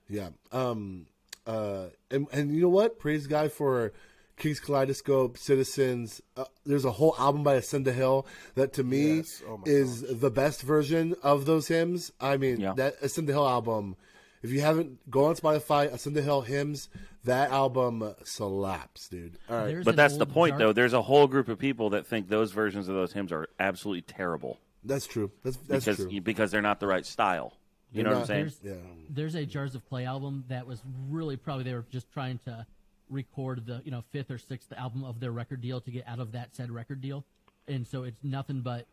Yeah. Um. Uh. And and you know what? Praise God for King's Kaleidoscope, Citizens. Uh, there's a whole album by Ascend the Hill that to me Yes. Oh my is the best version of those hymns. I mean, Yeah. that Ascend the Hill album. If you haven't, go on Spotify. Ascend the Hill hymns. That album slaps, dude. All right. There's But that's the point, dark- though. There's a whole group of people that think those versions of those hymns are absolutely terrible That's true. That's that's because true. because they're not the right style. You They're know what I'm saying? There's, yeah. there's a Jars of Clay album that was really probably they were just trying to record the you know fifth or sixth album of their record deal to get out of that said record deal, and so it's nothing but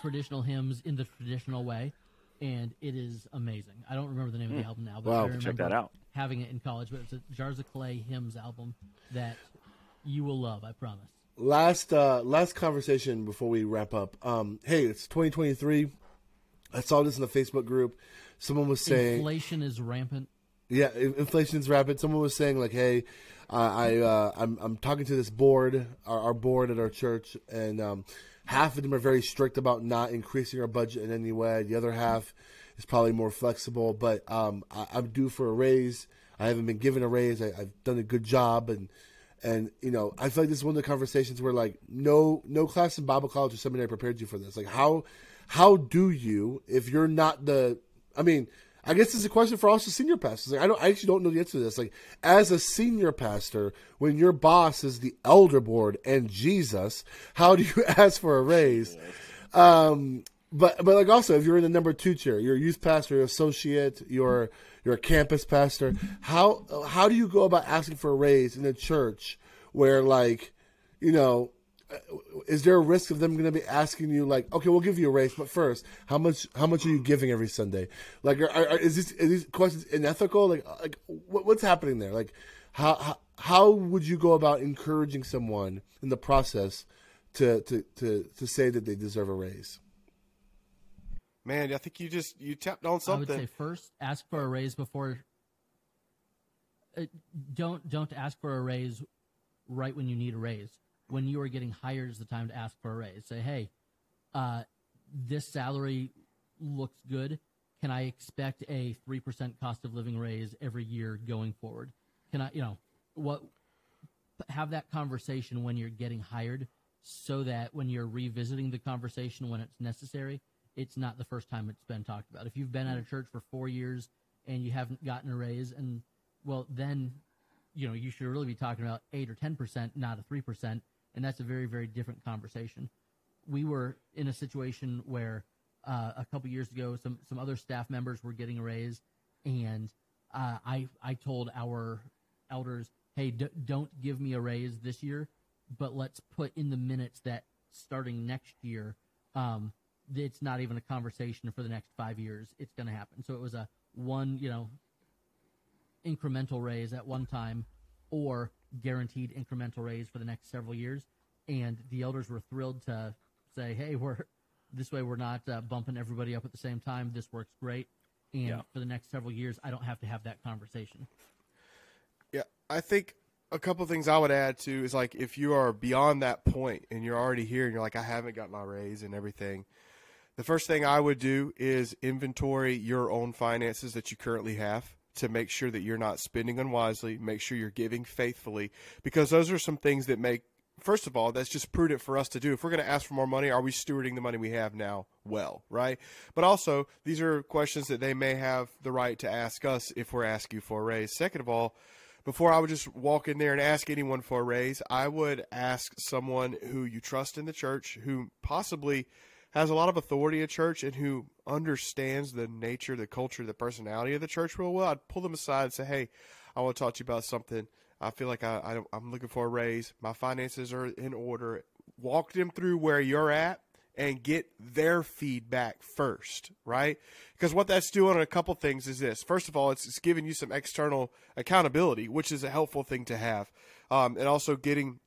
traditional hymns in the traditional way, and it is amazing. I don't remember the name of the hmm. album now, but Wow. I remember Check that out. having it in college. But it's a Jars of Clay hymns album that you will love, I promise. Last uh last conversation before we wrap up um hey it's 2023 i saw this in the facebook group. Someone was saying Inflation is rampant. yeah in- inflation's rapid someone was saying like hey uh, i uh i'm i'm talking to this board our, our board at our church and um half of them are very strict about not increasing our budget in any way. The other half is probably more flexible. But um I, i'm due for a raise. I haven't been given a raise. I, i've done a good job. And and you know, I feel like this is one of the conversations where like no no class in Bible college or seminary prepared you for this. Like how how do you if you're not the I mean, I guess it's a question for also senior pastors. Like I don't I actually don't know the answer to this. Like as a senior pastor, when your boss is the elder board and Jesus, how do you ask for a raise? Um but but like also if you're in the number two chair, you're a youth pastor, you're associate, you're you're a campus pastor. How how do you go about asking for a raise in a church where like you know uh, is there a risk of them going to be asking you like okay we'll give you a raise but first how much how much are you giving every sunday? Like are, are, is this are these questions unethical? Like uh, like what, what's happening there? Like how, how how would you go about encouraging someone in the process to to to, to say that they deserve a raise Man, I think you just you tapped on something. I would say first ask for a raise before. Uh, don't don't ask for a raise right when you need a raise. When you are getting hired is the time to ask for a raise. Say, hey, uh, this salary looks good. Can I expect a three percent cost of living raise every year going forward? Can I, you know, what? Have that conversation when you're getting hired, so that when you're revisiting the conversation when it's necessary, it's not the first time it's been talked about. If you've been at a church for four years and you haven't gotten a raise, and well, then you know you should really be talking about eight or ten percent, not a three percent, and that's a very very different conversation. We were in a situation where uh, a couple years ago, some some other staff members were getting a raise, and uh, I I told our elders, hey, d- don't give me a raise this year, but let's put in the minutes that starting next year. Um, it's not even a conversation for the next five years. It's going to happen. So it was a one, you know, incremental raise at one time or guaranteed incremental raise for the next several years. And the elders were thrilled to say, hey, we're this way, we're not uh, bumping everybody up at the same time. This works great. And Yeah. for the next several years, I don't have to have that conversation. Yeah, I think a couple things I would add to is like if you are beyond that point and you're already here and you're like I haven't got my raise and everything, the first thing I would do is inventory your own finances that you currently have to make sure that you're not spending unwisely, make sure you're giving faithfully because those are some things that make first of all, that's just prudent for us to do. If we're going to ask for more money, are we stewarding the money we have now well, right? But also, these are questions that they may have the right to ask us if we're asking for a raise. Second of all, before I would just walk in there and ask anyone for a raise, I would ask someone who you trust in the church, who possibly has a lot of authority in church and who understands the nature, the culture, the personality of the church real well. I'd pull them aside and say, "Hey, I want to talk to you about something. I feel like I, I, I'm looking for a raise. My finances are in order. Walk them through where you're at and get their feedback first, right? Because what that's doing on a couple things is this. First of all, it's, it's giving you some external accountability, which is a helpful thing to have, um, and also getting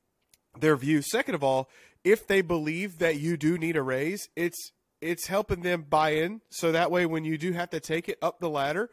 their view. Second of all, if they believe that you do need a raise, it's it's helping them buy in. So that way when you do have to take it up the ladder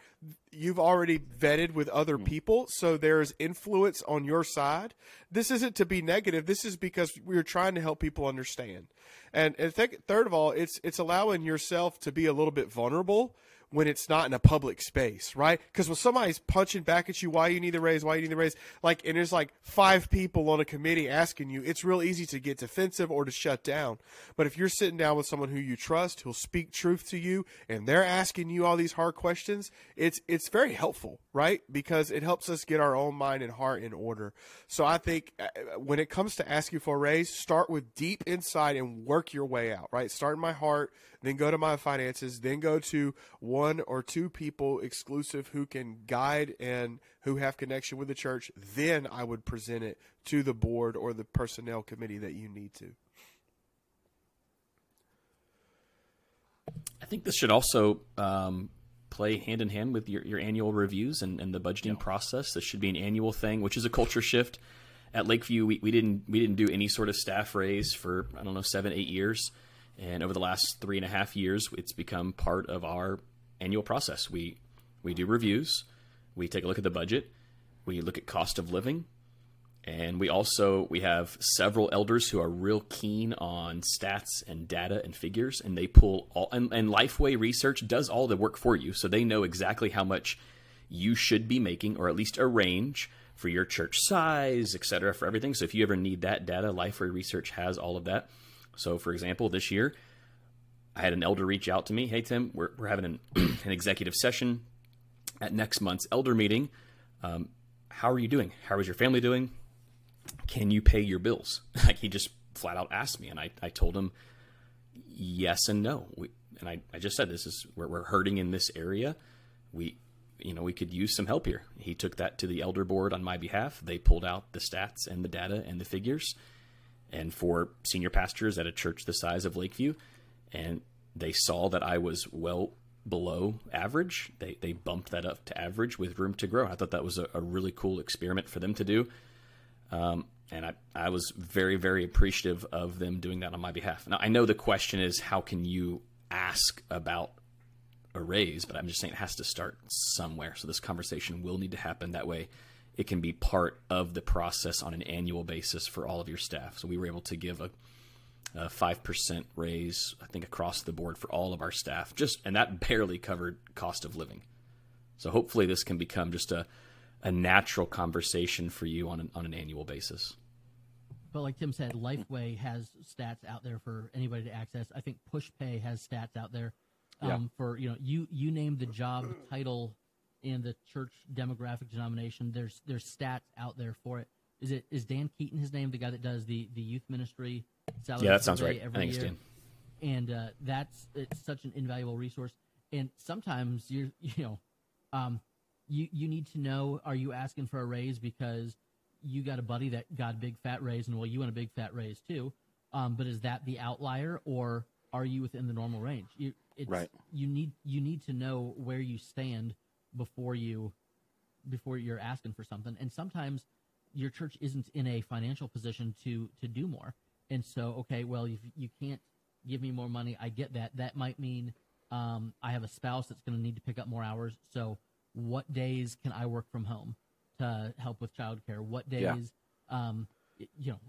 you've already vetted with other hmm. people. So there's influence on your side. This isn't to be negative. This is because we're trying to help people understand. And, and th- third of all it's it's allowing yourself to be a little bit vulnerable when it's not in a public space, right? Because when somebody's punching back at you, why you need the raise, why you need the raise, like, and there's like five people on a committee asking you, it's real easy to get defensive or to shut down. But if you're sitting down with someone who you trust, who'll speak truth to you, and they're asking you all these hard questions, it's it's very helpful, right? Because it helps us get our own mind and heart in order. So I think uh, when it comes to asking for a raise, start with deep inside and work your way out, right? Start in my heart, then go to my finances, then go to one or two people exclusive who can guide and who have connection with the church. Then I would present it to the board or the personnel committee that you need to. I think this should also um, play hand in hand with your, your annual reviews and, and the budgeting yeah. process. This should be an annual thing, which is a culture shift. At Lakeview, we, we didn't we didn't do any sort of staff raise for I don't know seven eight years. And over the last three and a half years, it's become part of our annual process. We we do reviews, we take a look at the budget, we look at cost of living, and we also we have several elders who are real keen on stats and data and figures, and they pull all and, and Lifeway Research does all the work for you, so they know exactly how much you should be making, or at least a range for your church size, et cetera, for everything. So if you ever need that data, Lifeway Research has all of that. So, for example, this year, I had an elder reach out to me. Hey, Tim, we're, we're having an, an executive session at next month's elder meeting. Um, how are you doing? How is your family doing? Can you pay your bills? Like he just flat out asked me, and I, I told him yes and no. We, and I, I just said this is where we're hurting in this area. We you know we could use some help here. He took that to the elder board on my behalf. They pulled out the stats and the data and the figures and for senior pastors at a church the size of Lakeview, and they saw that I was well below average. They they bumped that up to average with room to grow. I thought that was a, a really cool experiment for them to do, um, and I I was very very appreciative of them doing that on my behalf. Now I know the question is how can you ask about a raise, but I'm just saying it has to start somewhere. So this conversation will need to happen that way it can be part of the process on an annual basis for all of your staff. So we were able to give a, a 5% raise, I think, across the board for all of our staff, just and that barely covered cost of living. So hopefully this can become just a, a natural conversation for you on an, on an annual basis. But like Tim said, Lifeway has stats out there for anybody to access. I think PushPay has stats out there um, yeah. for you know you you name the job title in the church demographic denomination. There's there's stats out there for it. Is it is Dan Keaton his name? The guy that does the the youth ministry. Yeah, that sounds right. Every Thanks, year. Dan. And uh, that's it's such an invaluable resource. And sometimes you're you know, um, you you need to know: Are you asking for a raise because you got a buddy that got a big fat raise, and well, you want a big fat raise too? Um, but is that the outlier, or are you within the normal range? You, right. You need you need to know where you stand before you before you're asking for something. And sometimes your church isn't in a financial position to to do more. And so, okay, well, if you can't give me more money, I get that. That might mean um, I have a spouse that's going to need to pick up more hours. So, what days can I work from home to help with childcare? What days, yeah. um, you know,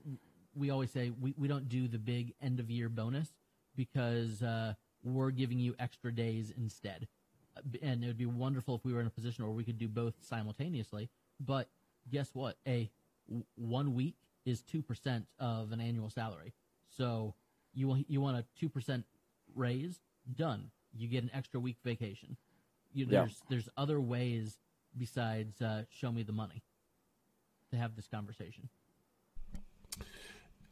we always say we, we don't do the big end of year bonus because uh, we're giving you extra days instead and it would be wonderful if we were in a position where we could do both simultaneously. But guess what? A one week is two percent of an annual salary. So you want you want a two percent raise? Done. You get an extra week vacation. You, there's yeah. there's other ways besides uh, show me the money to have this conversation.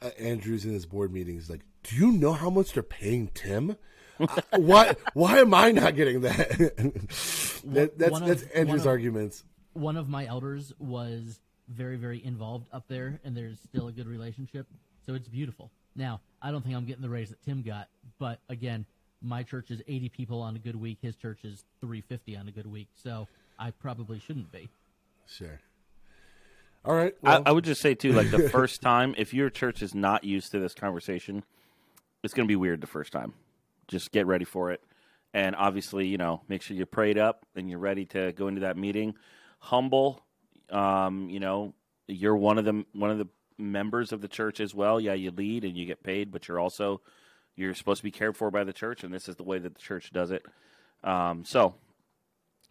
Uh, Andrew's in his board meetings like, do you know how much they're paying Tim? why why am I not getting that? that that's that's Andrew's of, arguments. One of my elders was very very involved up there, and there's still a good relationship, so it's beautiful. Now I don't think I'm getting the raise that Tim got, but again, my church is 80 people on a good week. His church is 350 on a good week, so I probably shouldn't be. Sure. All right. Well. I, I would just say too, like the first time, if your church is not used to this conversation, it's going to be weird the first time just get ready for it. And obviously, you know, make sure you're prayed up and you're ready to go into that meeting. Humble, um, you know, you're one of the one of the members of the church as well. Yeah, you lead and you get paid, but you're also you're supposed to be cared for by the church, and this is the way that the church does it. Um, so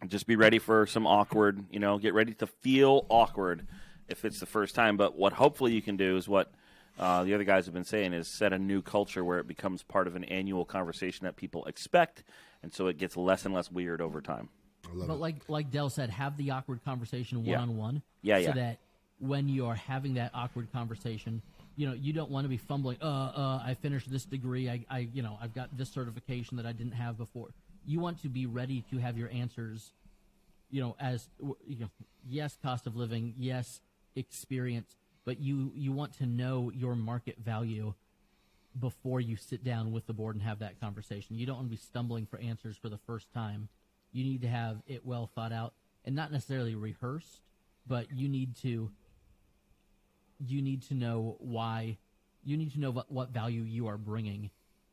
just be ready for some awkward, you know, get ready to feel awkward if it's the first time. But what hopefully you can do is what uh, the other guys have been saying is set a new culture where it becomes part of an annual conversation that people expect, and so it gets less and less weird over time. But like like Dell said, have the awkward conversation one on one. Yeah, yeah. So that when you are having that awkward conversation, you know, you don't want to be fumbling. Uh, uh, I finished this degree. I, I, you know, I've got this certification that I didn't have before. You want to be ready to have your answers. You know, as you know, yes, cost of living, yes, experience, but you you want to know your market value before you sit down with the board and have that conversation. You don't want to be stumbling for answers for the first time. You need to have it well thought out and not necessarily rehearsed, but you need to you need to know why you need to know what, what value you are bringing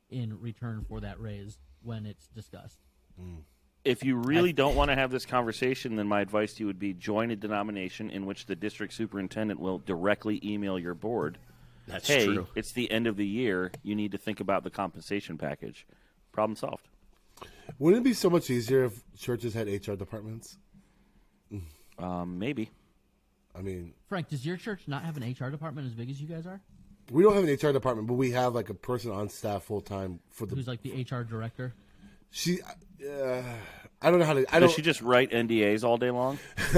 in return for that raise when it's discussed. Mm. If you really don't want to have this conversation, then my advice to you would be join a denomination in which the district superintendent will directly email your board. That's hey, true. it's the end of the year. You need to think about the compensation package. Problem solved. Wouldn't it be so much easier if churches had HR departments? Um, maybe. I mean, Frank, does your church not have an HR department as big as you guys are? we don't have an HR department, but we have like a person on staff full time for the. Who's like the HR director? She, uh, I don't know how to. I Does don't. she just write NDAs all day long?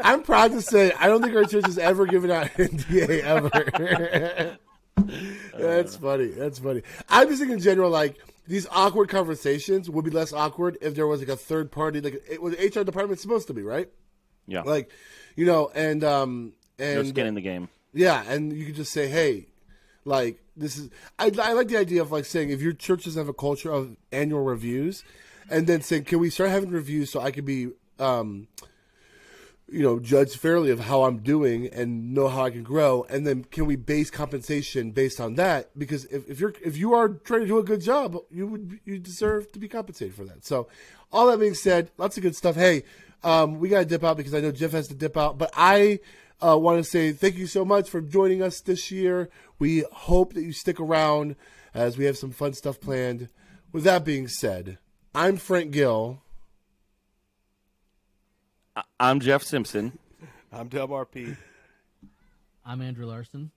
I'm proud to say I don't think our church has ever given out an NDA ever. That's funny. That's funny. I'm just thinking in general, like these awkward conversations would be less awkward if there was like a third party, like it was HR department supposed to be, right? Yeah. Like, you know, and um no and skin in the game. yeah, and you could just say, hey, like this is. I, I like the idea of like saying if your church doesn't have a culture of annual reviews, and then saying, can we start having reviews so I can be, um, you know, judged fairly of how I'm doing and know how I can grow, and then can we base compensation based on that? Because if, if you're if you are trying to do a good job, you would you deserve to be compensated for that. So, all that being said, lots of good stuff. Hey, um, we got to dip out because I know Jeff has to dip out, but I uh, want to say thank you so much for joining us this year. We hope that you stick around as we have some fun stuff planned. With that being said, I'm Frank Gill. I'm Jeff Simpson. I'm Dub RP. I'm Andrew Larson.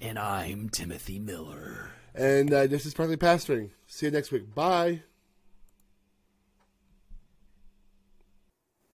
And I'm Timothy Miller. And uh, this is Partly Pastoring. See you next week. Bye.